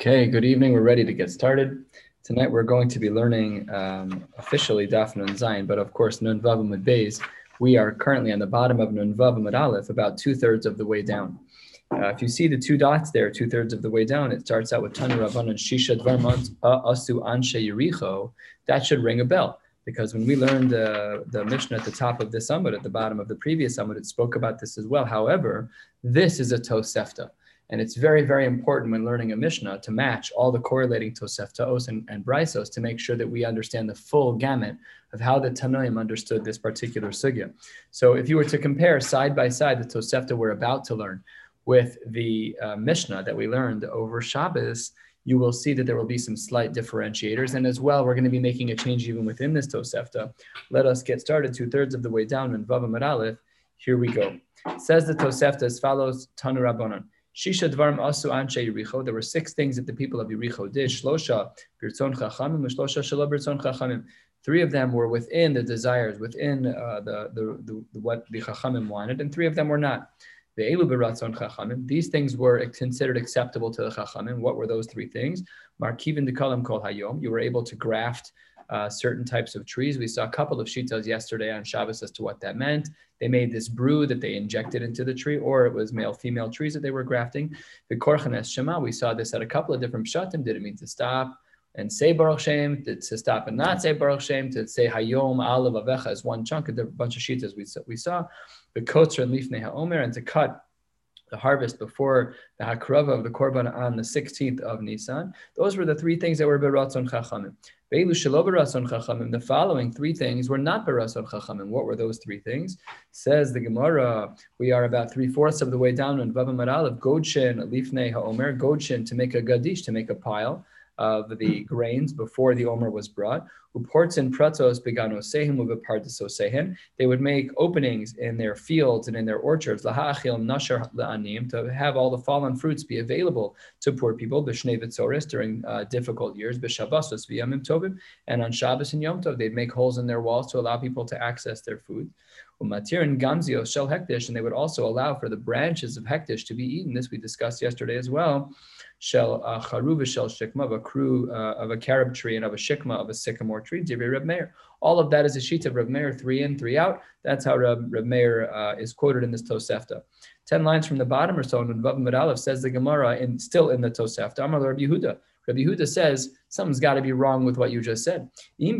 Okay, good evening. We're ready to get started. Tonight we're going to be learning um, officially Daf Nun Zayin, but of course Nun Vav Amud Beis. We are currently on the bottom of Nun Vav Amud Aleph, about two thirds of the way down. Uh, if you see the two dots there, two thirds of the way down, it starts out with Tanu Rabbanan Shisha Dvar Asu Anshe Yericho. That should ring a bell because when we learned uh, the Mishnah at the top of this Amud, at the bottom of the previous Amud, it spoke about this as well. However, this is a Tosefta. And it's very, very important when learning a Mishnah to match all the correlating Toseftaos and, and Brisos to make sure that we understand the full gamut of how the Tanoim understood this particular sugya. So if you were to compare side by side the Tosefta we're about to learn with the uh, Mishnah that we learned over Shabbos, you will see that there will be some slight differentiators. And as well, we're going to be making a change even within this Tosefta. Let us get started two thirds of the way down in Vava Maralef. Here we go. says the Tosefta as follows Tanu Rabbanon. Shisha dvarim asu anshe Yericho. There were six things that the people of Yericho did. Shlosha birtzon chachamim, shlosha birtzon chachamim. Three of them were within the desires, within uh, the, the, the, the, what the chachamim wanted, and three of them were not. The elu beratzon chachamim. These things were considered acceptable to the chachamim. What were those three things? Markivin dekalim kol hayom. You were able to graft uh, certain types of trees. We saw a couple of shitas yesterday on Shabbos as to what that meant. They made this brew that they injected into the tree, or it was male female trees that they were grafting. The korchanes shema, we saw this at a couple of different pshatim. Did it mean to stop and say Baruch Shem, to, to stop and not say Baruch Shem, to say Hayom Alav Avecha as one chunk, a bunch of shitas we saw. We saw the kotzer and Leaf lifnei ha'omer, and to cut the harvest before the hakrava of the korban on the 16th of Nisan. Those were the three things that were beratzon chachamim. The following three things were not beratzon chachamim. What were those three things? Says the Gemara, we are about three fourths of the way down Bava Maral of Godshin, Lifnei HaOmer, Godshin to make a gadish, to make a pile of the grains before the Omer was brought. Uportzin pratos beganosehem uvepartisosehen. They would make openings in their fields and in their orchards. Lahachil nashar la'anim to have all the fallen fruits be available to poor people. B'shnei vitzoris during uh, difficult years. B'shabbasos v'yamim tovim. And on Shabbos and Yom Tov, they'd make holes in their walls to allow people to access their food. Umatir and gamzio shel hektish, and they would also allow for the branches of hektish to be eaten. This we discussed yesterday as well shel uh, charuva shel shikma of a crew uh, of a carob tree and of a shikma of a sycamore tree. Divrei Reb Meir. All of that is a sheet of Reb Meir, three in, three out. That's how Reb, Reb Meir uh, is quoted in this Tosefta. Ten lines from the bottom or so, and Vav Medalev says the Gemara, in, still in the Tosefta. Amar Reb Yehuda. Reb Yehuda says something's got to be wrong with what you just said. If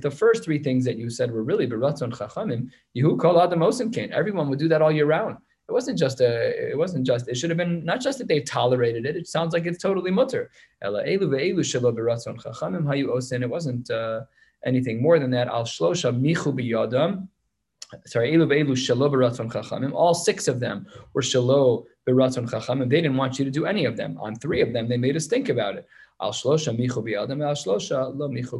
the first three things that you said were really beratzon chachamim, Yehu kol adam Everyone would do that all year round it wasn't just a it wasn't just it should have been not just that they tolerated it it sounds like it's totally mutter. It wasn't uh, anything more than that. Al shlosha michu sorry elu shalo beratzon chachamim all six of them were shalo beratzon chachamim. They didn't want you to do any of them. On three of them they made us think about it. Al shlosha michu al shlosha lo michu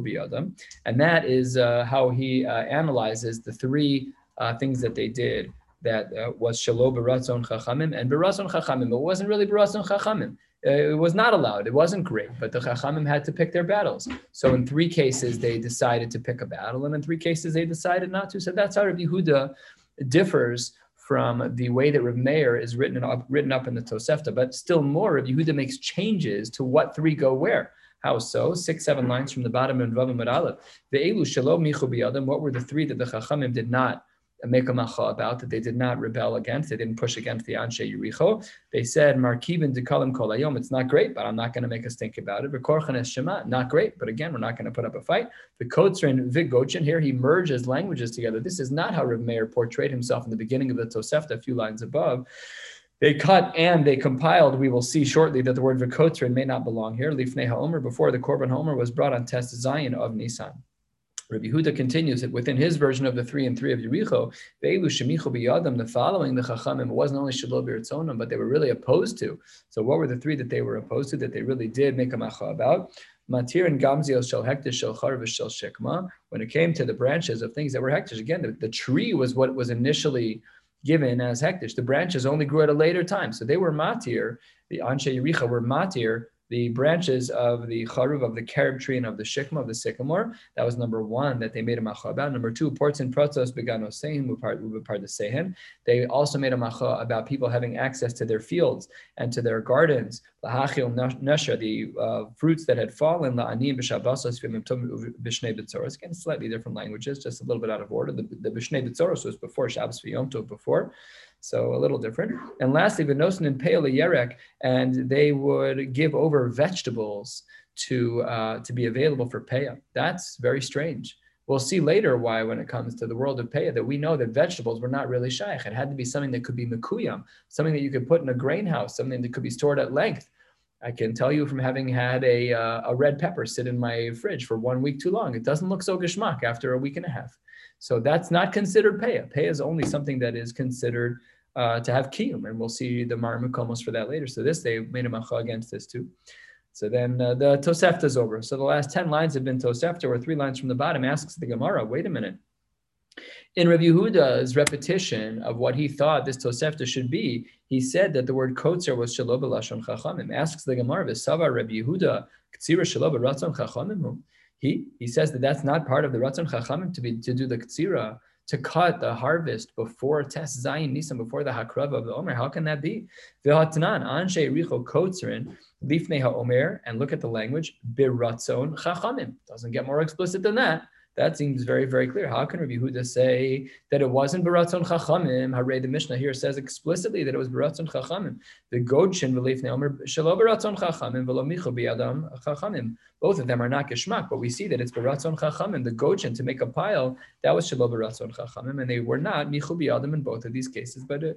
and that is uh, how he uh, analyzes the three uh, things that they did that uh, was shalo beratzon chachamim and beratzon chachamim. It wasn't really beratzon chachamim. Uh, it was not allowed. It wasn't great, but the chachamim had to pick their battles. So in three cases they decided to pick a battle, and in three cases they decided not to. So that's how Rabbi Yehuda differs from the way that Rav Meir is written up, written up in the Tosefta. But still more, Rabbi Yehuda makes changes to what three go where. How so? Six, seven lines from the bottom of Vavim Aleph. The Elu Shalom Michu What were the three that the Chachamim did not make a macha about that they did not rebel against, they didn't push against the Anshe Yericho. They said, Markibin dekalim kol ayom, it's not great, but I'm not going to make us think about it. Shema, not great, but again, we're not going to put up a fight. The Kotzrin Vigochin, here he merges languages together. This is not how Rav Meir portrayed himself in the beginning of the Tosefta, a few lines above. They cut and they compiled. We will see shortly that the word Vikotrin may not belong here. Lifnei HaOmer, before the Korban HaOmer was brought on Tes Zayin of Nisan. Rabbi Huda continues that within his version of the three and three of Yericho, the following the Chachamim, it wasn't only Shalom B'Ritzonim, but they were really opposed to. So what were the three that they were opposed to, that they really did make a macha about? Matir and Gamziel Shel Hektish Shel Charvish Shel Shekma. When it came to the branches of things that were Hektish, again, the, the tree was what was initially given as Hektish. The branches only grew at a later time. So they were Matir, the Anshe Yericha were Matir, the branches of the charuv of the carob tree and of the shikma of the sycamore. That was number one that they made a macha about. Number two, ports and upar the sehen. They also made a macha about people having access to their fields and to their gardens. Lahachil nesha, the uh, fruits that had fallen. La'anim b'shabbasos b'shnei b'tzoros. Again, slightly different languages, just a little bit out of order. The, the b'shnei b'tzoros was before Shabbos v'yom tov before. So a little different. And lastly, Venosin and Pale Yerek, and they would give over vegetables to uh, to be available for paya. That's very strange. We'll see later why, when it comes to the world of paya, that we know that vegetables were not really shaykh. It had to be something that could be mekuyam, something that you could put in a grain house, something that could be stored at length. I can tell you from having had a, uh, a red pepper sit in my fridge for one week too long, it doesn't look so geschmack after a week and a half. So that's not considered paya. Paya is only something that is considered uh, to have kiyum, and we'll see the marmukomos for that later. So this they made a macha against this too. So then uh, the Tosefta is over. So the last 10 lines have been Tosefta, or three lines from the bottom, asks the Gemara, wait a minute. In Rabbi Yehuda's repetition of what he thought this Tosefta should be, he said that the word kotzer was shaloba lashon chachamim. Asks the Gemara, V'sava Rabbi Yehuda, ktsira shaloba ratzon chachamim. He, he says that that's not part of the Ratzon Chachamim to be to do the Ktsira, to cut the harvest before Tes Zayin Nisan, before the Hakrava of the Omer. How can that be? V'hatanan, Anshe Richo Kotzerin, Lifnei HaOmer, and look at the language, Biratzon Chachamim. Doesn't get more explicit than that. That seems very, very clear. How can Rabbi Huda say that it wasn't Baratzon Chachamim? Hare the Mishnah here says explicitly that it was Baratzon Chachamim. The Godshin Velif Neomer Shalo Baratzon Chachamim Velo Micho Chachamim. Both of them are not Geshmak, but we see that it's Baratzon Chachamim. The Godshin to make a pile that was Shalo Baratzon Chachamim, and they were not Micho Biadam in both of these cases. But uh,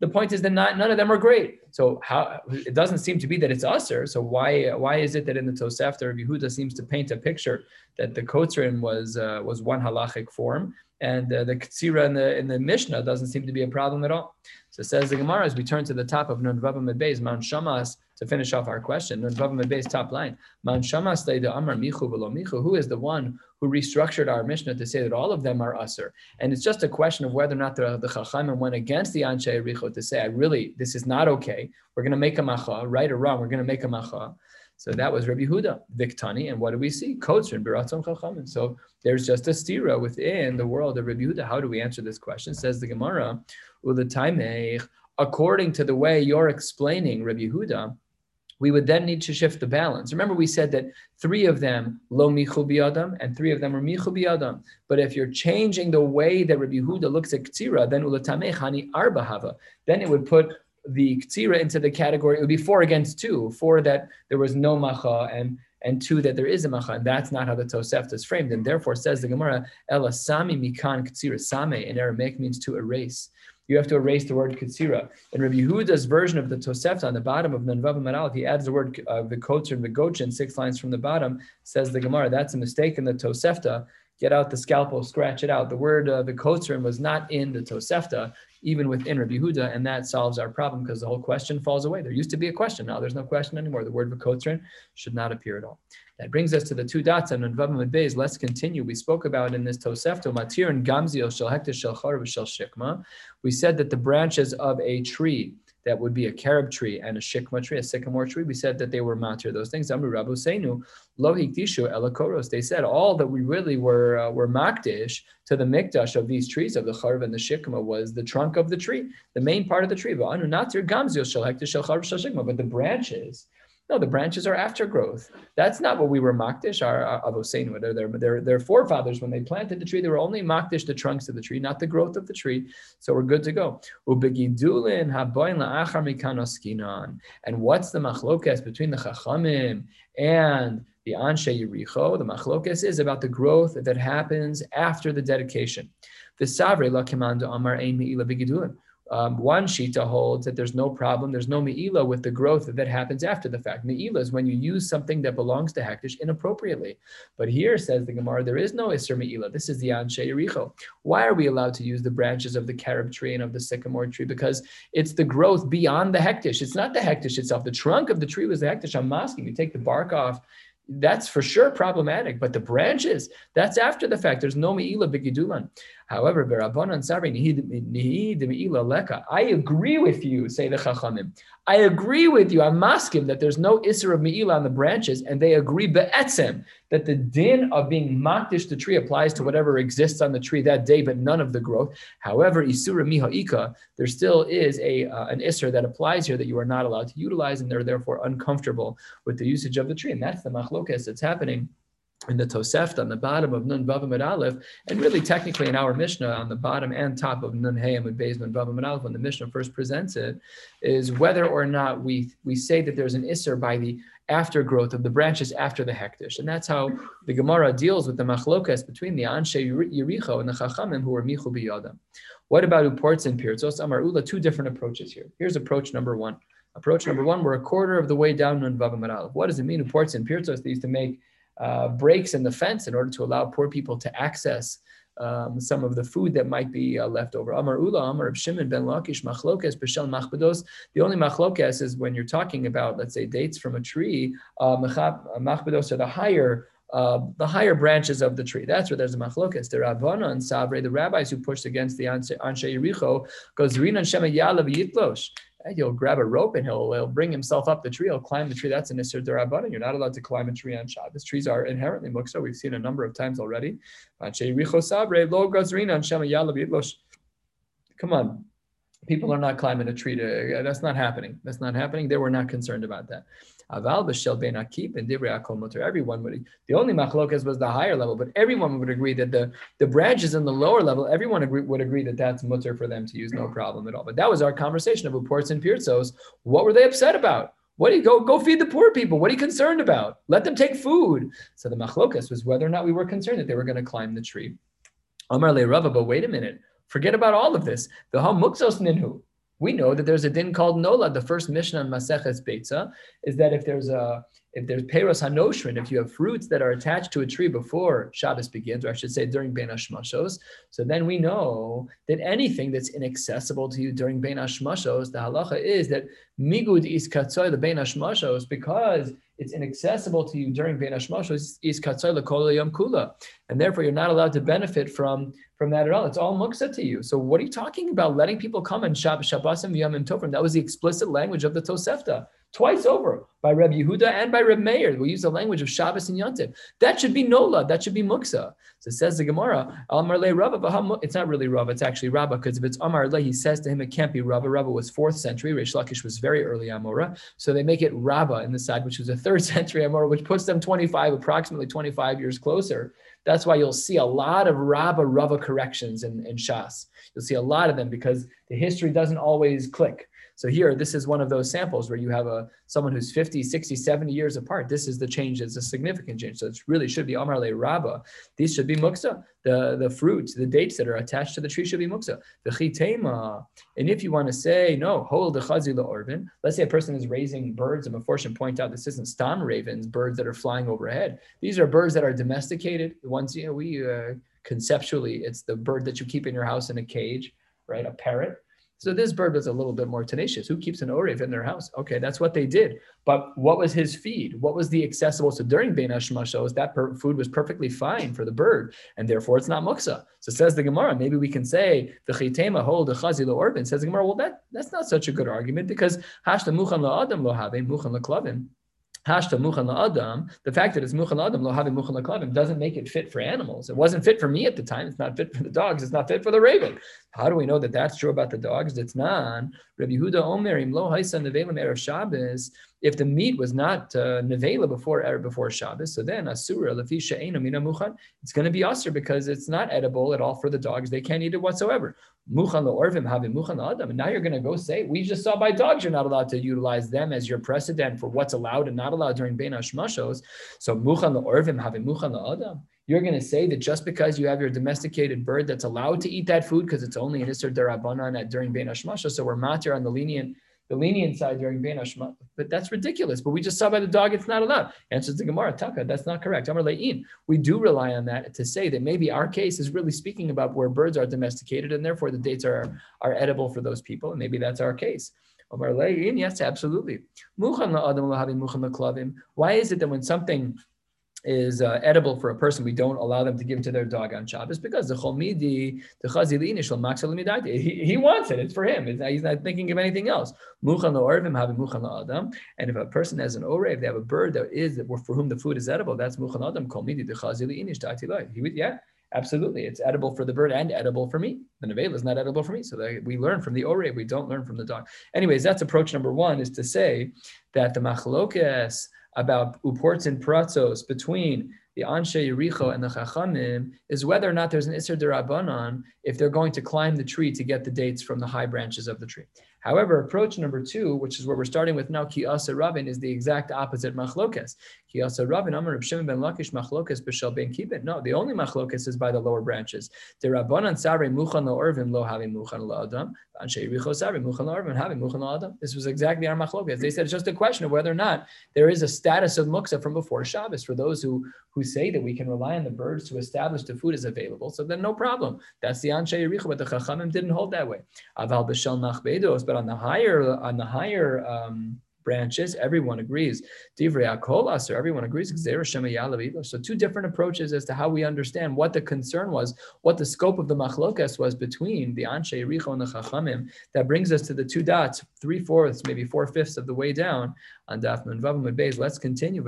the point is that not, none of them are great. So how it doesn't seem to be that it's usher. So why why is it that in the Tosefta Rabbi Yehuda seems to paint a picture that the Kotzrin was uh, was one halachic form and uh, the Katsira in the in the Mishnah doesn't seem to be a problem at all. So says the Gemara as we turn to the top of Nun Vavam Beis, Man Shamas, to finish off our question. Nun Vavam Beis top line. Mount Shamas the Amar Michu Velo Michu. Who is the one who restructured our Mishnah to say that all of them are Usr? And it's just a question of whether or not the, the Chachamim went against the Anshe Richo to say, I really, this is not okay. We're going to make a macha, right or wrong, we're going to make a macha. So that was Rabbi Huda, Viktani. And what do we see? Kotzrin, Biratzon Chachamim. So there's just a stira within the world of Rabbi Huda. How do we answer this question? Says the Gemara, according to the way you're explaining Rabbi Huda, we would then need to shift the balance. Remember, we said that three of them lo michu biyadam and three of them are michu biyadam. But if you're changing the way that Rabbi Huda looks at ktira, then ulatameh hani arba Then it would put the ktira into the category, it would be four against two, four that there was no macha and and two that there is a macha, and that's not how the Tosefta is framed. And therefore, says the Gemara, Ela sami mikan ktsira same in Aramaic means to erase. You have to erase the word ktsira. In Rabbi Yehuda's version of the Tosefta on the bottom of Nanvav Maral, he adds the word uh, vikotzer and vigochin, six lines from the bottom, says the Gemara. That's a mistake in the Tosefta get out the scalpel, scratch it out. The word uh, the kotzerin was not in the Tosefta, even within Rabbi Huda, and that solves our problem because the whole question falls away. There used to be a question, now there's no question anymore. The word v'kotzrin should not appear at all. That brings us to the two dots on Nvavam Beis. Let's continue. We spoke about in this Tosefta, Matir and Gamzil Shel Hektish Shel Shel Shikma. We said that the branches of a tree that would be a carob tree and a shikma tree, a sycamore tree. We said that they were matir. Those things. Amru Rabu Seinu, lo hikdishu elakoros. They said all that we really were uh, were makdish to the mikdash of these trees of the charv and the shikma was the trunk of the tree, the main part of the tree. But the branches no, the branches are aftergrowth. That's not what we were makdish, our, our avosenu. Their, their, their forefathers, when they planted the tree, they were only makdish the trunks of the tree, not the growth of the tree. So we're good to go. And what's the machlokes between the chachamim and the Anshe Yericho? The machlokes is about the growth that happens after the dedication. The savre la amar ein me'ila. Um, one shita holds that there's no problem, there's no me'ila with the growth that happens after the fact. Me'ila is when you use something that belongs to Hektish inappropriately. But here says the Gemara, there is no Isser me'ila. This is the Anshe Yericho. Why are we allowed to use the branches of the carob tree and of the sycamore tree? Because it's the growth beyond the Hektish. It's not the Hektish itself. The trunk of the tree was the Hektish. I'm asking you take the bark off that's for sure problematic. But the branches, that's after the fact. There's no me'ila bigidulan. However, I agree with you, say the Chachamim. I agree with you. I'm masking that there's no Isser of Me'ila on the branches, and they agree be'etzem that the din of being makdish the tree applies to whatever exists on the tree that day, but none of the growth. However, Isura Miha'ika, there still is a uh, an Isser that applies here that you are not allowed to utilize, and they're therefore uncomfortable with the usage of the tree. And that's the machlokas that's happening in the Tosefta on the bottom of Nun Vavam and Aleph, and really technically in our Mishnah on the bottom and top of Nun Hayam and Beis Nun and Aleph, when the Mishnah first presents it, is whether or not we we say that there's an Isser by the aftergrowth of the branches after the hektish. And that's how the Gemara deals with the machlokas between the Anshe Yericho and the Chachamim who are Michu Biyadam. What about Uports and Pirtzos? Amar Ula, two different approaches here. Here's approach number one. Approach number one, we're a quarter of the way down Nun Aleph. What does it mean? Uports and Pirtzos, they used to make uh, breaks in the fence in order to allow poor people to access um, some of the food that might be uh, left over. Amar Ula, Amar Shimon ben Lakish, Machlokes, Beshel Machbados. The only Machlokes is when you're talking about, let's say, dates from a tree, uh, Machbados are the higher. Uh, the higher branches of the tree. That's where there's a machlokas. The Ravana and Savre, the rabbis who pushed against the Anshe Yericho, goes Rinan Shema Yalav Yitlosh he'll grab a rope and he'll, he'll bring himself up the tree. He'll climb the tree. That's an Isser Darabbanan. You're not allowed to climb a tree on Shabbos. Trees are inherently muksa. We've seen a number of times already. Come on. People are not climbing a tree to, that's not happening. That's not happening. They were not concerned about that. Aval b'shel ben akip and divrei akol mutter. Everyone would. The only machlokas was the higher level, but everyone would agree that the the branches in the lower level, everyone agree, would agree that that's mutter for them to use, no problem at all. But that was our conversation of ports and pirzos. What were they upset about? What do you go go feed the poor people? What are you concerned about? Let them take food. So the machlokas was whether or not we were concerned that they were going to climb the tree. Amar le Rava, but wait a minute. Forget about all of this. The hum muksos ninhu. We know that there's a din called nola. The first mission on Maseches Beitza is that if there's a if there's peros hanoshrin, if you have fruits that are attached to a tree before Shabbos begins, or I should say during Ben Hashmashos, so then we know that anything that's inaccessible to you during Ben Hashmashos, the halacha is that migud is katzoy the Ben Hashmashos because it's inaccessible to you during Ben Hashmashos is katzoy lekol yom kula, and therefore you're not allowed to benefit from from that at all. It's all muksa to you. So what are you talking about? Letting people come and Shabbos, Shabbosim, Yom, and Tovrim. That was the explicit language of the Tosefta twice over by Reb Yehuda and by Reb Meir. We use the language of Shabbos and Yontif. That should be Nola. That should be Muksa. So it says the Gemara, Amar Le Rabba, it's not really Rabba, it's actually Rabba, because if it's Amar Le, he says to him, it can't be Rabba. Rabba was fourth century. Reish Lakish was very early Amora. So they make it Rabba in the side, which was a third century Amora, which puts them 25, approximately 25 years closer. That's why you'll see a lot of Rabba Rava corrections in, in Shas. You'll see a lot of them because the history doesn't always click. So here, this is one of those samples where you have a someone who's 50, 60, 70 years apart. This is the change. It's a significant change. So it really should be Amar Le Rabba. These should be muksa. The, the fruits, the dates that are attached to the tree should be muksa. The chitema. And if you want to say, no, hold the chazi orvin. Let's say a person is raising birds, and Meforshim point out this isn't stam ravens, birds that are flying overhead. These are birds that are domesticated. The ones, you know, we uh, conceptually, it's the bird that you keep in your house in a cage, right? A parrot so this bird was a little bit more tenacious. Who keeps an orev in their house? Okay, that's what they did. But what was his feed? What was the accessible? So during Bein Hashmashos, that per- food was perfectly fine for the bird, and therefore it's not muksa. So says the Gemara. Maybe we can say the chitema hold the chazila orbin. Says the Gemara. Well, that that's not such a good argument because hashta muchan la adam lo have. Hashta muchan adam. The fact that it's muchan adam lo having muchan klavim doesn't make it fit for animals. It wasn't fit for me at the time. It's not fit for the dogs. It's not fit for the raven. How do we know that that's true about the dogs? It's not. Rabbi Huda Omer lo haisa nevelim erev Shabbos. If the meat was not uh, nevela before er, before Shabbos, so then asura lefi she'ena mina muchan. It's going to be asur because it's not edible at all for the dogs. They can't eat it whatsoever. Muchan leorvim having muchan adam. And now you're going to go say we just saw by dogs you're not allowed to utilize them as your precedent for what's allowed and not allowed during bein hashmashos. So muchan leorvim having muchan adam you're going to say that just because you have your domesticated bird that's allowed to eat that food because it's only an Isser Darabanan during Bein Hashmasha, so we're matir on the lenient the lenient side during Hashmasha. But that's ridiculous. But we just saw by the dog it's not allowed. Answers the Gemara, Taka, that's not correct. Amar Le'in. We do rely on that to say that maybe our case is really speaking about where birds are domesticated and therefore the dates are, are edible for those people. And maybe that's our case. Amar Le'in, yes, absolutely. Why is it that when something is uh, edible for a person, we don't allow them to give to their dog on Shabbos because the cholmidi, the shel he, he wants it. It's for him. It's, he's not thinking of anything else. And if a person has an orev, if they have a bird that is for whom the food is edible. That's muchan adam midi the chazilini He would yeah. Absolutely, it's edible for the bird and edible for me. The nevela is not edible for me, so we learn from the orev. We don't learn from the dog. Anyways, that's approach number one: is to say that the machlokes about uports and pratzos between the Anshe Yericho and the Chachamim is whether or not there's an Isser Derabanan if they're going to climb the tree to get the dates from the high branches of the tree. However, approach number two, which is where we're starting with now, Ki Asa Rabin, is the exact opposite machlokes. Ki Asa Rabin, Amar Reb Shimon ben Lakish machlokes b'shel ben kibit. No, the only machlokes is by the lower branches. The Rabbanan Sari Muchan lo Irvin lo having Muchan lo Adam. Anshe Yericho Sari Muchan lo Adam. This was exactly our machlokes. They said it's just a question of whether or not there is a status of muksa from before Shabbos for those who who say that we can rely on the birds to establish the food is available. So then no problem. That's the Anshe Yericho, but the Chachamim didn't hold that way. Aval b'shel nachbedos, but on the higher on the higher um, branches, everyone agrees. Everyone agrees. So two different approaches as to how we understand what the concern was, what the scope of the machlokas was between the Anshe Richo and the Chachamim. That brings us to the two dots, three fourths, maybe four fifths of the way down on Daf Beis. Let's continue.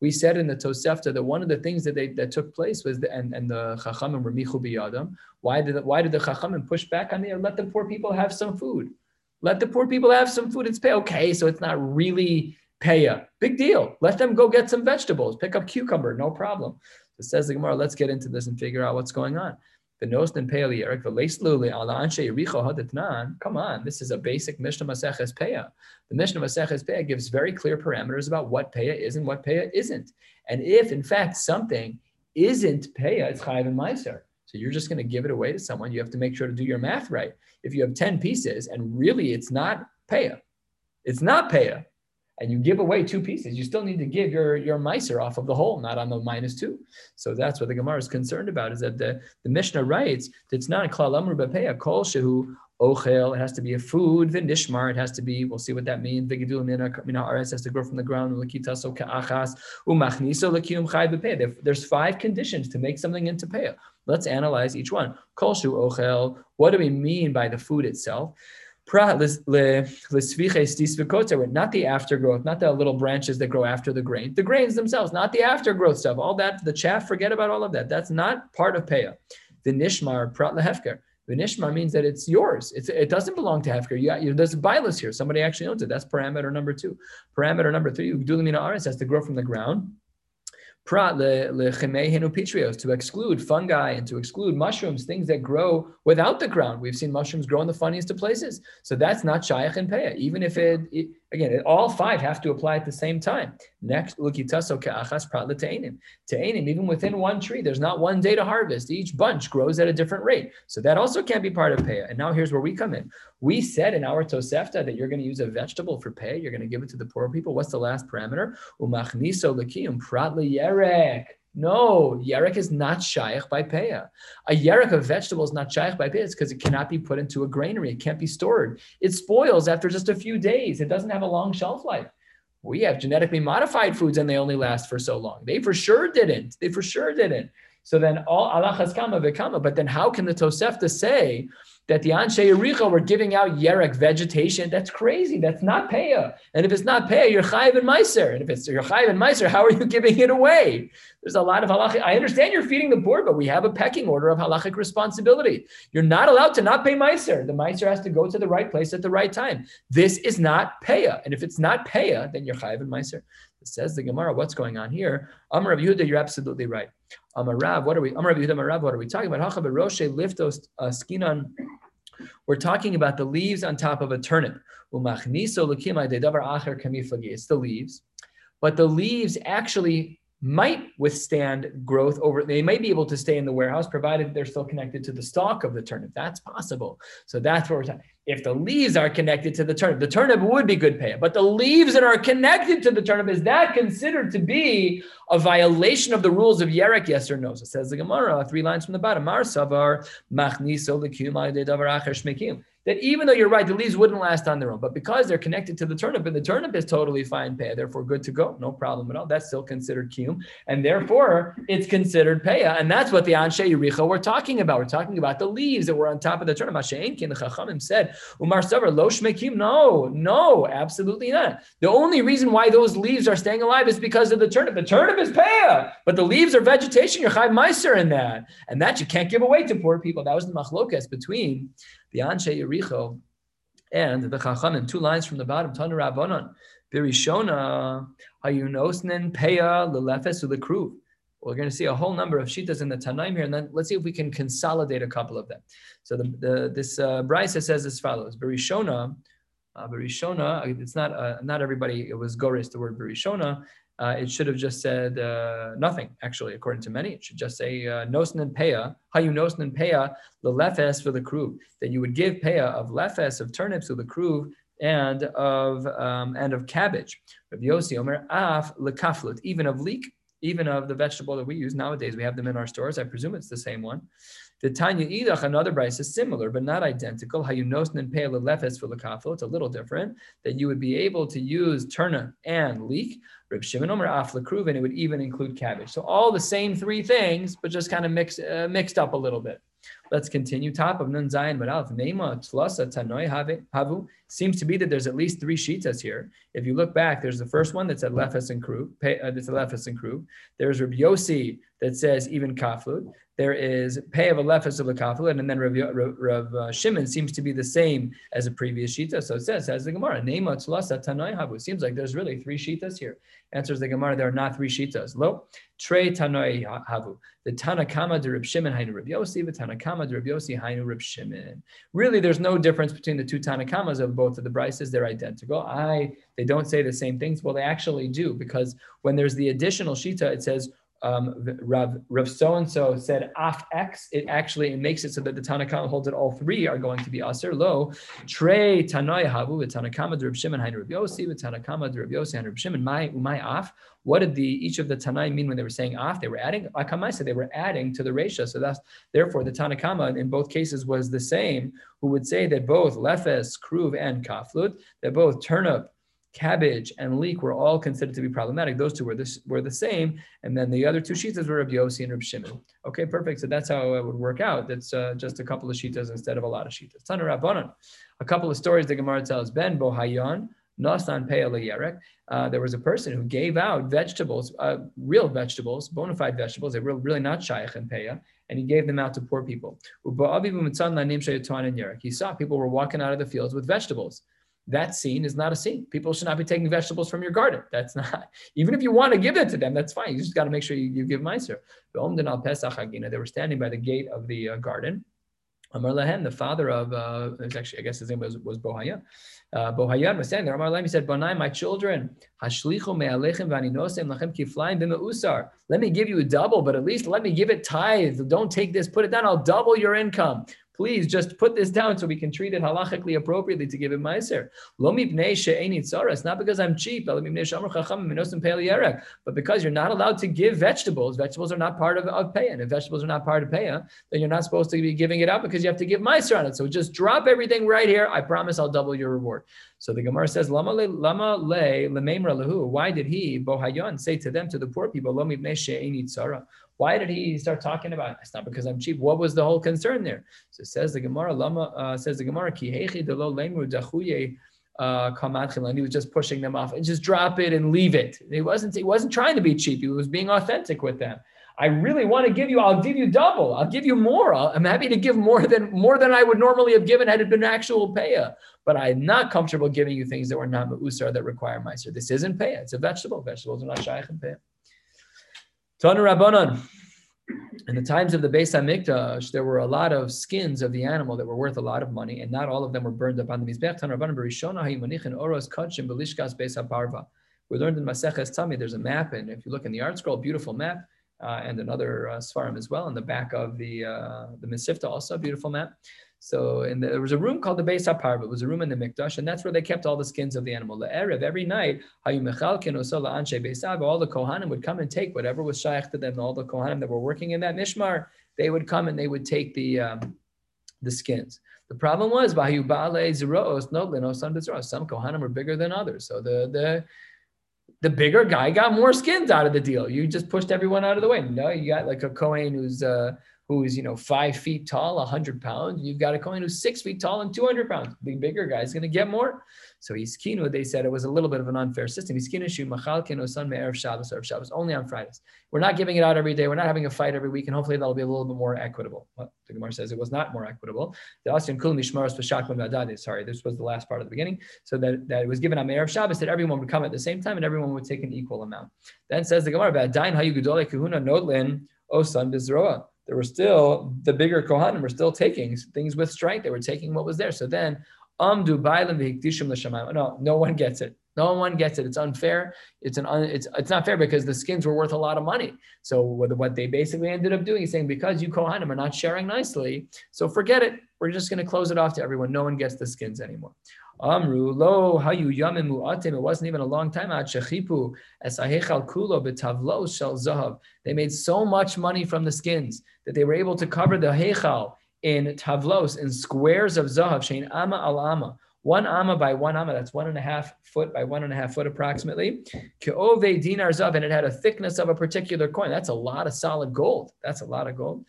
We said in the Tosefta that one of the things that they that took place was the, and, and the Chachamim were Michu Biyadam. Why did why did the Chachamim push back on there? Let the poor people have some food. Let the poor people have some food. It's pay. Okay, so it's not really paya. Big deal. Let them go get some vegetables. Pick up cucumber. No problem. So says the Gemara. Let's get into this and figure out what's going on. Come on, this is a basic Mishnah Maseches Peah. The Mishnah Maseches Peah gives very clear parameters about what Peah is and what Peah isn't. And if, in fact, something isn't Peah, it's Chayiv and Meiser. You're just going to give it away to someone. You have to make sure to do your math right. If you have 10 pieces and really it's not paya, it's not paya, and you give away two pieces, you still need to give your, your miser off of the whole, not on the minus two. So that's what the Gemara is concerned about, is that the, the Mishnah writes that it's not a klal amr b'peya, kol shehu ochel, it has to be a food, the nishmar, it has to be, we'll see what that means, vigidul mina ares has to grow from the ground, lakitaso ka'achas, umachniso lakium chai. There's five conditions to make something into peya. Let's analyze each one. Kolshu ochel. What do we mean by the food itself? Not the aftergrowth, not the little branches that grow after the grain. The grains themselves, not the aftergrowth stuff. All that, the chaff, forget about all of that. That's not part of peah. The nishmar prat lehefker. The nishmar means that it's yours. It's, it doesn't belong to hefker. You, you, there's a bilus here. Somebody actually owns it. That's parameter number two. Parameter number three, udulimina aris has to grow from the ground to exclude fungi and to exclude mushrooms, things that grow without the ground. We've seen mushrooms grow in the funniest of places. So that's not shaykh and even if it, it Again, all five have to apply at the same time. Next, lukitaso ke'achas prat l'te'enim. Te'enim, even within one tree, there's not one day to harvest. Each bunch grows at a different rate. So that also can't be part of peah. And now here's where we come in. We said in our tosefta that you're going to use a vegetable for peah. You're going to give it to the poor people. What's the last parameter? Umachniso l'yerek. No, yerek is not shaykh by peah. A yerek of vegetable is not shaykh by peah because it cannot be put into a granary. It can't be stored. It spoils after just a few days. It doesn't have a long shelf life. We have genetically modified foods and they only last for so long. They for sure didn't. They for sure didn't. So then all Allah has kama v'kama. But then how can the Tosefta say that the Anshe Yericho were giving out Yerek vegetation. That's crazy. That's not Peah. And if it's not Peah, you're Chayiv and Meiser. And if it's you're Chayiv and Meiser, how are you giving it away? There's a lot of halachic. I understand you're feeding the board, but we have a pecking order of halachic responsibility. You're not allowed to not pay Meiser. The Meiser has to go to the right place at the right time. This is not Peah. And if it's not Peah, then you're Chayiv and Meiser. It says the Gemara, what's going on here? Amar Rav Yehuda, you're absolutely right. Amar Rav, what are we? Amar Rav Yehuda, Amar Rav, what are we talking about? Hacha beroshe liftos uh, skinan we're talking about the leaves on top of a turnip. It's the leaves, but the leaves actually might withstand growth over they might be able to stay in the warehouse provided they're still connected to the stalk of the turnip. That's possible. So that's what we're talking if the leaves are connected to the turnip the turnip would be good pay. But the leaves that are connected to the turnip is that considered to be a violation of the rules of yerek? Yes or no? So says the gemara three lines from the bottom. Mar savar machniso that even though you're right, the leaves wouldn't last on their own, but because they're connected to the turnip and the turnip is totally fine paya, therefore good to go, no problem at all. That's still considered kiyum, and therefore it's considered paya, and that's what the anshe yericha we're talking about. We're talking about the leaves that were on top of the turnip. Masha'enkin, the chachamim said, Umar Savar lo shmekim. No, no, absolutely not. The only reason why those leaves are staying alive is because of the turnip. The turnip is paya, but the leaves are vegetation. You're chayv meiser in that, and that you can't give away to poor people. That was the machlokas between the Anshe Yericho and the Chachamim. Two lines from the bottom. Tanu Rabbanon. Birishona Hayunosnen Peya Lelefes Ulekruv. We're going to see a whole number of shitas in the Tanaim here, and then let's see if we can consolidate a couple of them. So the, the this uh, Brisa says as follows: Berishona, uh, Berishona. It's not uh, not everybody. It was Goris the word Berishona, uh, it should have just said uh, nothing, actually, according to many. It should just say uh, nosn and peya, you nosn and peya, the lefes for the crew, that you would give peya of lefes, of turnips, to the crew, and of um, and of cabbage. Rabbi Yossi Omer af lekaflut, even of leek, even of the vegetable that we use nowadays. We have them in our stores. I presume it's the same one. The Tanya Idach, another Bryce is similar, but not identical. How you nosn and peya lefes for lekaflut, it's a little different. That you would be able to use turnip and leek. Rib Shimon Omer Afla and it would even include cabbage. So all the same three things, but just kind of mix, uh, mixed up a little bit. Let's continue. Top of Nun Zayin Badalf. Nema Tlasa Tanoi Havu. Seems to be that there's at least three shitas here. If you look back, there's the first one that said Lefes and Kruv. Uh, that's a Lefes and Kruv. There's Rabbi Yossi that says even Kaflut. There is Pei of Lefes of Kaflut, and then Rav, Rav uh, Shimon seems to be the same as a previous shita. So it says, says the Gemara, Nema Tlasa Tanoi Havu. Seems like there's really three shitas here. Answers the Gemara, there are not three shitas. Lo, Trey Tanoi Havu. The Tanakama de Reb Shimon Hainu Reb Yossi, the Tanakama Yossi Hainu Shimon. Really, there's no difference between the two Tanakamas of both of the Brises. They're identical. I they don't say the same things. Well, they actually do because when there's the additional shita, it says um, Rav, Rav so and so said af x, it actually it makes it so that the Tanakama holds that all three are going to be aser lo. Trey Tanoi havu v'Tanakama Reb Shimon hainu Reb Yossi v'Tanakama Reb Yossi hainu Reb Shimon. My my af. What did the each of the Tanai mean when they were saying af? They were adding akamai said they were adding to the resha. So that's therefore the Tanakama in both cases was the same. Who would say that both lefes, kruv, and kaflut that both turnip cabbage and leek were all considered to be problematic. Those two were this were the same, and then the other two shitas were Rabbi Yossi and Rabbi Shimon. Okay, perfect. So that's how it would work out. That's uh, just a couple of shitas instead of a lot of shitas. Tana. A couple of stories the Gemara tells. Ben Bohayon. Nasan Yerek. Uh, there was a person who gave out vegetables, uh, real vegetables, bona fide vegetables. They were really not shaykh and peya, and he gave them out to poor people. He saw people were walking out of the fields with vegetables that scene is not a scene. People should not be taking vegetables from your garden. That's not, even if you want to give it to them, that's fine. You just got to make sure you, you give Meiser. They were standing by the gate of the uh, garden. Amar Lahem, the father of, uh, actually, I guess his name was, was Bohaya. Uh, Bohayan was standing there. Amar Lahem, he said, Bonai, my children, hashlichu me'alechem v'aninosem lachem kiflaim b'me'usar. Let me give you a double, but at least let me give it tithe. Don't take this, put it down. I'll double your income please just put this down so we can treat it halachically appropriately to give it meiser. It's not because I'm cheap, but because you're not allowed to give vegetables. Vegetables are not part of, of and if vegetables are not part of pay, then you're not supposed to be giving it up because you have to give meiser on it. So just drop everything right here. I promise I'll double your reward. So the Gemara says, Lama le, lama le. Why did he, Bohayon, say to them, to the poor people, why did he start talking about? It's not because I'm cheap. What was the whole concern there? So says the Gemara, Lama uh, says the Gemara, Ki dachuye uh, he was just pushing them off and just drop it and leave it. He wasn't he wasn't trying to be cheap. He was being authentic with them. I really want to give you. I'll give you double. I'll give you more. i am happy to give more than more than I would normally have given had it been actual paya. But I'm not comfortable giving you things that were not ma'usar that require meiser. This isn't paya. It's a vegetable. Vegetables are not shaykh and paya. Tana. In the times of the Beis Hamikdash, there were a lot of skins of the animal that were worth a lot of money, and not all of them were burned up on the Mizbech. Tana Oros Kachim Belishkas Beis. We learned in Maseches Tami, there's a map, and if you look in the ArtScroll, beautiful map, uh, and another uh, Svarim as well, in the back of the uh, the Mesivta, also a beautiful map. So the, there was a room called the Beis HaParva. It was a room in the Mikdash, and that's where they kept all the skins of the animal. The Erev, every night, all the Kohanim would come and take whatever was shaykh to them. All the Kohanim that were working in that Mishmar, they would come and they would take the um, the skins. The problem was some Kohanim were bigger than others. So the the the bigger guy got more skins out of the deal. You just pushed everyone out of the way. No, you got like a Kohen who's uh, who's you know five feet tall, hundred pounds. You've got a Kohen who's six feet tall and two hundred pounds. The bigger guy is going to get more. So he's Iskinu, they said it was a little bit of an unfair system. Iskinu shu machal son me'erev Shabbos or Shabbos only on Fridays. We're not giving it out every day. We're not having a fight every week, and hopefully that'll be a little bit more equitable. Well, the Gemara says it was not more equitable. The Asian kul mishmaros v'shaklam Sorry, this was the last part of the beginning. So that, that it was given on erev Shabbos that everyone would come at the same time and everyone would take an equal amount. Then says the Gemara about dain hayu gedolei kahuna nodlin osan bizroa there were still the bigger Kohanim were still taking things with strength. They were taking what was there. So then v'hikdishim l'shamayim. No, no one gets it. No one gets it. It's unfair. It's an un, it's it's not fair because the skins were worth a lot of money. So what, what they basically ended up doing is saying because you Kohanim are not sharing nicely, so forget it. We're just going to close it off to everyone. No one gets the skins anymore. Amru lo hayu yamim mu'atim. It wasn't even a long time. Ad shechipu esahechal kulo betavlo shel zahav. They made so much money from the skins that they were able to cover the hechal in tavlos, in squares of zahav, shein ama al ama, one ama by one ama, that's one and a half foot by one and a half foot approximately. Ke'ove dinar zav, and it had a thickness of a particular coin. That's a lot of solid gold. That's a lot of gold.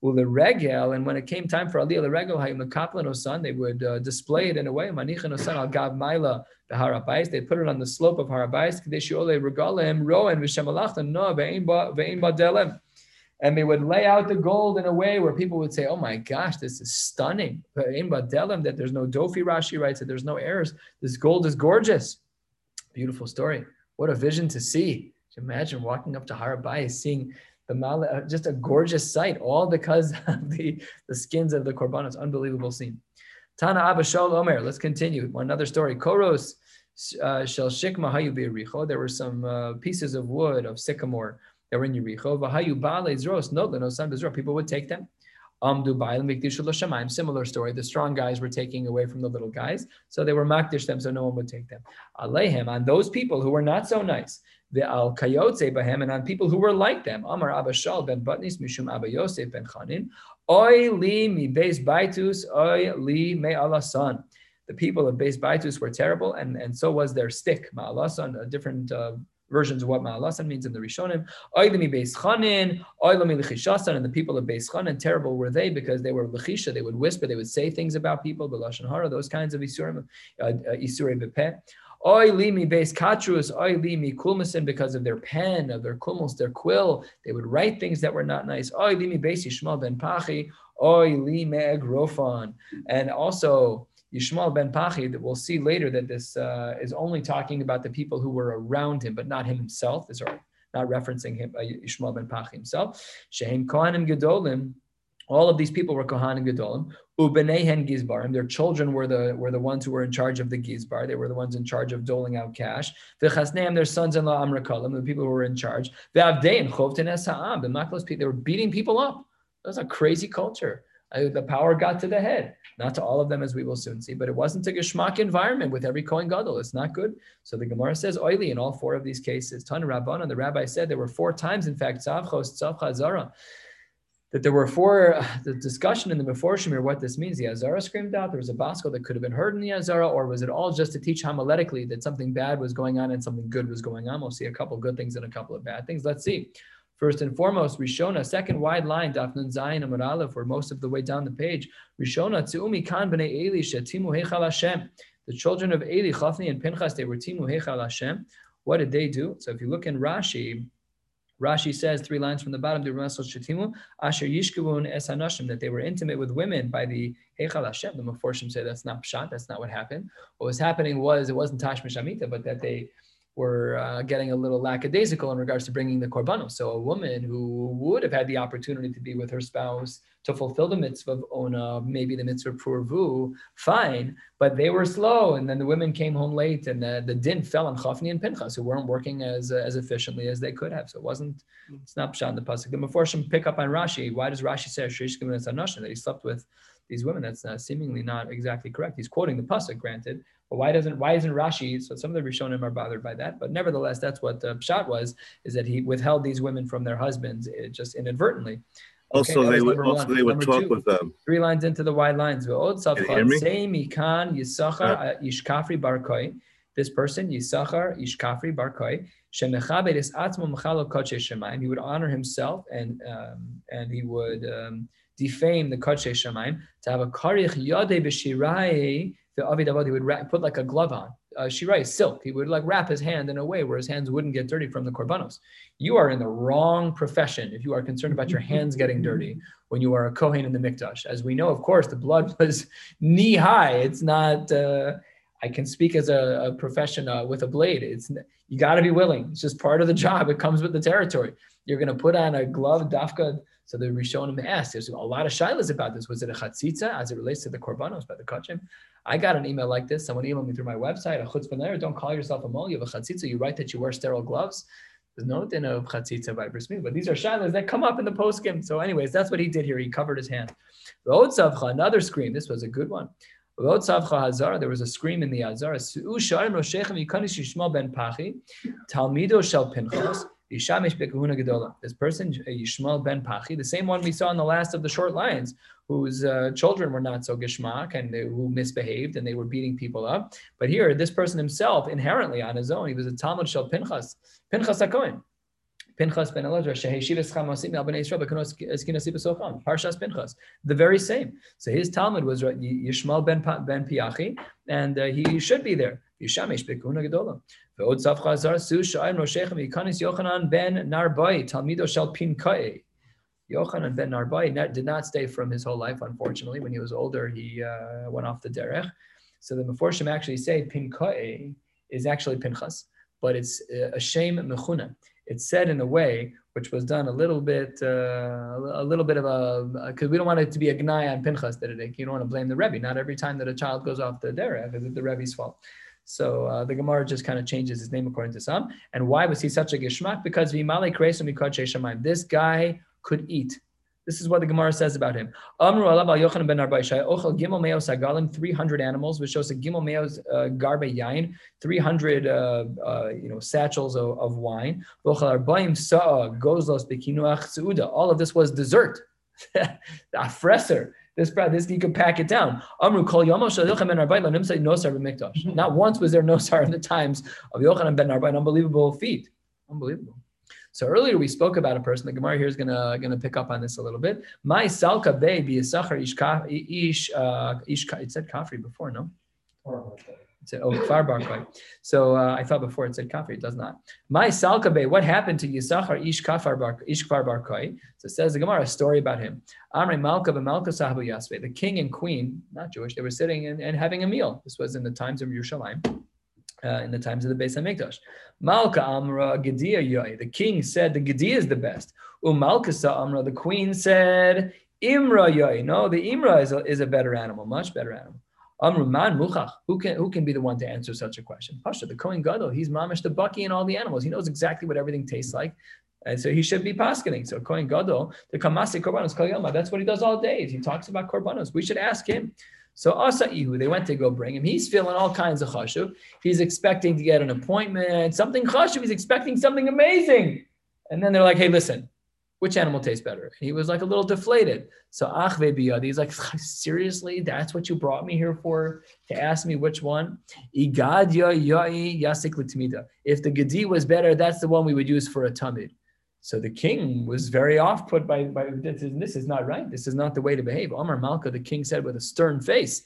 Well, the regel, and when it came time for Aliyah the regel, the Kaplan Osan, they would uh, display it in a way. Manichan Osan al Gav Maila the Harabais. They put it on the slope of Harabais. Kadeshiole regalem roen v'shemalachta no ve'in ba delem and they would lay out the gold in a way where people would say, "Oh my gosh, this is stunning." But that there's no dofi. Rashi writes that there's no errors. This gold is gorgeous. Beautiful story. What a vision to see. Imagine walking up to Harabai, seeing the Mala, uh, just a gorgeous sight, all because of the, the skins of the korbanos. Unbelievable scene. Tana Abba Shol Omer. Let's continue. Another story. Koros uh, Shel Shikma Hayu There were some uh, pieces of wood of sycamore they were in Yericho. People would take them. Similar story. The strong guys were taking away from the little guys, so they were makdish them, so no one would take them. Alehem on those people who were not so nice. The al kayotze bahem and on people who were like them. Amar Abashal ben Batnis mishum Abba Yosef ben Chanin. Oy li mi beis baitus oy li me alasan. The people of Beis Baitus were terrible, and, and so was their stick. Ma'alasan, a different uh, versions of what Ma'alasan means in the Rishonim. Oilimi Beis Chanin, Oilami Lechishasan, and the people of Beis Chanin, terrible were they because they were Lechisha, they would whisper, they would say things about people, Belashon Hara, those kinds of Isurim, uh, uh Bepeh. Oy limi katrus, oy limi kulmasin because of their pen, of their kulmos, their quill. They would write things that were not nice. Oy limi base Yishmael ben Pachi, oy limi agrofan. And also, Yishmael ben Pachi, that we'll see later that this uh, is only talking about the people who were around him, but not him himself. Are not referencing him, uh, Yishmael ben Pachi himself. Shehem Kohanim Gedolim, all of these people were Kohanim Gedolim. Ubenehen Gizbarim, their children were the were the ones who were in charge of the Gizbar. They were the ones in charge of doling out cash. V'chasneim, their sons-in-law Amrakalim, the people who were in charge. V'avdein Chovten Esa'am, the Maklos people, they were beating people up. That's a crazy culture. Uh, the power got to the head. Not to all of them, as we will soon see, but it wasn't a geschmack environment with every Kohen Gadol. It's not good. So the Gemara says oily in all four of these cases. Tan Rabban, and the rabbi said there were four times, in fact, Tzavchos, Tzavcha, Zara, that there were four, the discussion in the Meforshim here, what this means. The Azara screamed out. There was a Basco that could have been heard in the Azara, or was it all just to teach homiletically that something bad was going on and something good was going on? We'll see a couple good things and a couple of bad things. Let's see. First and foremost, Rishona, second wide line, Dafnun Zayin Amud Aleph, or most of the way down the page. Rishona, Tzuumi Kan B'nei Eli, Shetimu Heichal Hashem. The children of Eli, Chafni and Pinchas, they were Timu Heichal Hashem. What did they do? So if you look in Rashi, Rashi says three lines from the bottom, Shetimu, Asher Yishkavun Es Hanashim, that they were intimate with women by the Heichal Hashem. The Meforshim say that's not Pshat, that's not what happened. What was happening was, it wasn't Tashmish Amita, but that they were uh, getting a little lackadaisical in regards to bringing the korbanos. So a woman who would have had the opportunity to be with her spouse to fulfill the mitzvah of ona, maybe the mitzvah of purvu, fine, but they were slow, and then the women came home late, and the, the din fell on Chafni and Pinchas, who weren't working as uh, as efficiently as they could have. So it wasn't it's not in the pasuk. The Meforshim pick up on Rashi. Why does Rashi say that he slept with these women? That's uh, seemingly not exactly correct. He's quoting the pasuk, granted, but why doesn't why isn't Rashi? So some of the Rishonim are bothered by that, but nevertheless, that's what the pshat was: is that he withheld these women from their husbands eh, just inadvertently. Also, that they was would also one. they would Number talk two. with them. Three lines into the wide lines. Ve'od Can you hear me? savcha sei mikan Yisachar Yishkafri Bar This person, Yisachar Yishkafri Bar Koi, shemechabed es atzmo mechalo kodshe shemayim. He would honor himself and um, and he would um, defame the kodshe Shemaim to have a karich yade b'shirai ve'avid avad. He would wrap, put like a glove on. Uh, shirai silk. He would like wrap his hand in a way where his hands wouldn't get dirty from the korbanos. You are in the wrong profession if you are concerned about your hands getting dirty when you are a kohen in the mikdash. As we know, of course, the blood was knee high. It's not. Uh, I can speak as a, a profession uh, with a blade. It's you got to be willing. It's just part of the job. It comes with the territory. You're going to put on a glove, dafka. So the Rishonim asked. There's a lot of shilas about this. Was it a chatzitza as it relates to the korbanos by the kachim? I got an email like this. Someone emailed me through my website. A chutzpah Don't call yourself a mol. You have a chatzitza. You write that you wear sterile gloves. There's no din of chatzitza by bris but these are shilas that come up in the poskim. So, anyways, that's what he did here. He covered his hand. V'od another scream. This was a good one. There was a scream in the gedola. This person, Yishmael ben Pachi, the same one we saw in the last of the short lions, whose uh, children were not so gishmak and they, who misbehaved and they were beating people up. But here, this person himself, inherently on his own, he was a Talmud shel Pinchas, Pinchas HaKohen. Pinchas ben Elazar, Sheheshivas Chamosim al Bnei Yisrael Eskinasi Besocham, Parshas Pinchas, the very same. So his Talmud was Yishmael ben ben Piachi, and uh, he should be there. Yishamish bekuna gedola. Ve'od tzavcha azar su sha'im roshechem yikanis Yochanan ben Narbai, Talmido shel Pinkae. Yochanan ben Narbai did not stay from his whole life, unfortunately. When he was older, he uh, went off the derech. So the Meforshim actually say Pinkae is actually Pinchas, but it's uh, a shame mechuna. It's said in a way which was done a little bit, uh, a little bit of a, because we don't want it to be a gnai on Pinchas that it, you don't want to blame the Rebbe. Not every time that a child goes off the derech is it the Rebbe's fault. So uh, the Gemara just kind of changes his name according to some. And why was he such a geshmak? Because v'imale kreisum mikod sheishamayim. This guy could eat. This is what the Gemara says about him. Amru alav al Yochanan ben ochel gimel meos agalim, 300 animals, which shows a gimel meos uh, garbe yain, 300 uh, uh, you know satchels of, of wine. Ochel arbaim sa'a gozlos bekinuach. All of this was dessert. the afreser. This this he could pack it down. Amru kol. Not once was there nosar in the times of Yochanan ben Arbai. An unbelievable feat. Unbelievable. So earlier we spoke about a person. The Gemara here is gonna gonna pick up on this a little bit. My salka be b'yisachar ish ish uh, ish. It said kafri before, no? It said oh kfar bar So uh, I thought before it said kafri. It does not. My salka be. What happened to Yisachar ish kafar bar ish kfar bar So it says the Gemara a story about him. Amre malka b'malka sahabu yasve. The king and queen, not Jewish, they were sitting and, and having a meal. This was in the times of Yerushalayim. Uh, in the times of the Beis Hamikdash. Malka Amra Gedia Yoi. The king said the Gedia is the best. Umalkasa Amra, the queen said Imra Yoi. No, the Imra is a, is a better animal, much better animal. Amru Man Muchach. Who can who can be the one to answer such a question? Pasha, the Kohen Gadol. He's mamish the bucky and all the animals. He knows exactly what everything tastes like. And so he should be paskening. So Kohen Gadol, the Kamasi Korbanos Kal that's what he does all day. He talks about Korbanos. We should ask him. So Asa Ihu, they went to go bring him. He's feeling all kinds of chashuv. He's expecting to get an appointment, something chashuv. He's expecting something amazing. And then they're like, hey, listen, which animal tastes better? And he was like a little deflated. So Achve Biyadi, he's like, seriously, that's what you brought me here for to ask me which one? Igad Yasik If the Gadi was better, that's the one we would use for a tamid. So the king was very off put by, by this, is, this is not right. This is not the way to behave. Omar Malka, the king said with a stern face,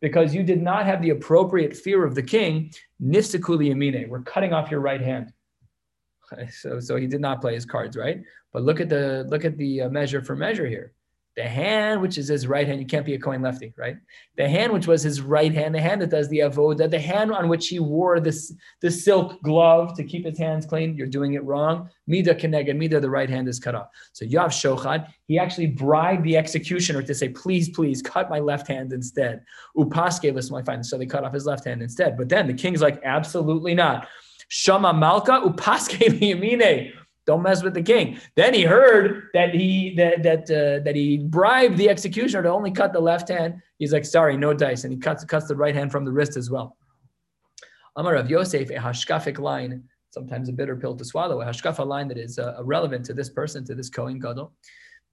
because you did not have the appropriate fear of the king, we're cutting off your right hand. So, so he did not play his cards, right? But look at the look at the uh, measure for measure here. The hand, which is his right hand, you can't be a Kohen lefty, right? The hand, which was his right hand, the hand that does the avoda, the hand on which he wore this the silk glove to keep his hands clean, you're doing it wrong. Mida keneged, mida, the right hand is cut off. So Yav Shochad, he actually bribed the executioner to say, please, please, cut my left hand instead. Upaske, listen, my fine. So they cut off his left hand instead. But then the king's like, absolutely not. Shama Malka, Upas upaske liyamine. Don't mess with the king. Then he heard that he that that uh, that he bribed the executioner to only cut the left hand. He's like, sorry, no dice, and he cuts cuts the right hand from the wrist as well. Amar Rav Yosef, a hashkafik line. Sometimes a bitter pill to swallow, a hashkafa line that is uh, relevant to this person, to this Kohen Gadol.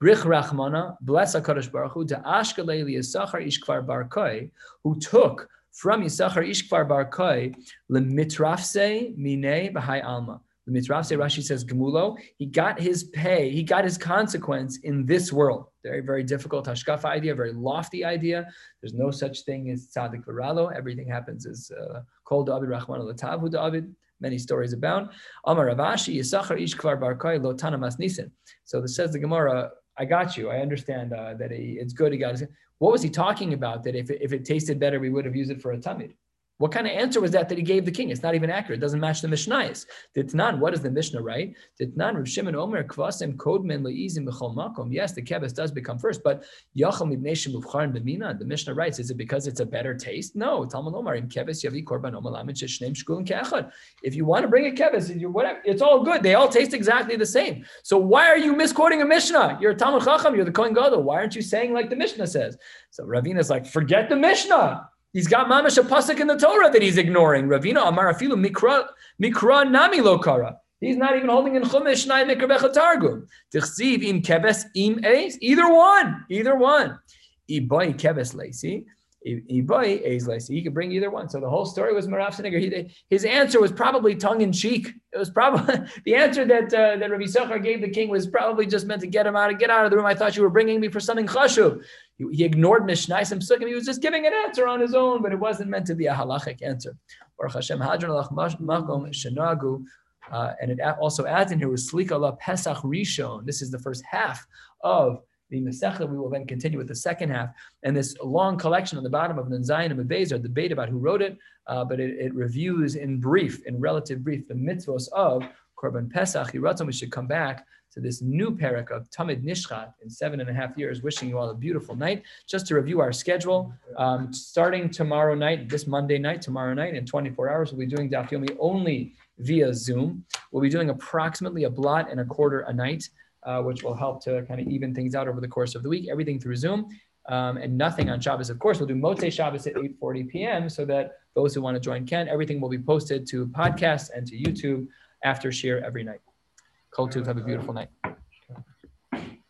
Brich Rachmana, bless HaKadosh Baruch Hu, to Ashkalei Yisachar Ishkvar Barkoi, who took from Yisachar Ishkvar Barkoi, Lemitrafse Mine Bahai Alma. The Mitrafse Rashi says Gemulo, he got his pay, he got his consequence in this world. Very, very difficult hashkafa idea, very lofty idea. There's no such thing as tzaddik v'ralo. Everything happens as kol uh, David Rahman al David. Many stories abound. Amar Rav Ashi Yisachar Ish Barkai Lo Tanamas Nisan. So this says the Gemara, I got you. I understand uh, that he, it's good. He got his. What was he talking about? That if it, if it tasted better, we would have used it for a tamid. What kind of answer was that that he gave the king? It's not even accurate. It doesn't match the Mishnahs. Ditnan, what does the Mishnah write? Ditnan, Rav Shimon Omer, Kvasim, Kodmen, Le'izim, B'chol Makom. Yes, the keves does become first, but Yachal Mibneshim Uvcharin B'mina, the Mishnah writes, is it because it's a better taste? No. Talmud Omar, in keves yavi korban omalamit sheshneim shkulim keachad. If you want to bring a whatever, it's all good. They all taste exactly the same. So why are you misquoting a Mishnah? You're a Talmud Chacham, you're the Kohen Gadol. Why aren't you saying like the Mishnah says? So Ravina's like, forget the Mishnah. He's got mamash a pasuk in the Torah that he's ignoring. Ravina Amar Afilu Mikra Mikra Nami Lokara. He's not even holding in Chumash Shnai Mikra Targum. Tichsiv im keves im eis. Either one. Either one. Ibai keves lacy. He could bring either one. So the whole story was Marav. His answer was probably tongue in cheek. It was probably the answer that uh, that Rabbi Sachar gave the king was probably just meant to get him out of get out of the room. I thought you were bringing me for something chashuv. He, he ignored Mishnais and Sukkim. He was just giving an answer on his own, but it wasn't meant to be a halachic answer. Baruch Hashem, Makom Shenagu. Uh, and it also adds in here with Slika La Pesach Rishon. This is the first half of the Masechta. We will then continue with the second half. And this long collection on the bottom of Nun Zayin and Mabez are debate about who wrote it, uh, but it, it, reviews in brief, in relative brief, the mitzvos of Korban Pesach. We should come back to this new parak of Tamid Nishchat in seven and a half years. Wishing you all a beautiful night. Just to review our schedule, um, starting tomorrow night, this Monday night, tomorrow night, in 24 hours, we'll be doing Daf Yomi only via Zoom. We'll be doing approximately a blatt and a quarter a night, uh, which will help to kind of even things out over the course of the week. Everything through Zoom. Um, and nothing on Shabbos. Of course, we'll do Motzei Shabbos at 8:40 p.m. so that those who want to join can. Everything will be posted to podcasts and to YouTube after share every night. Kol Tuv, have a beautiful night.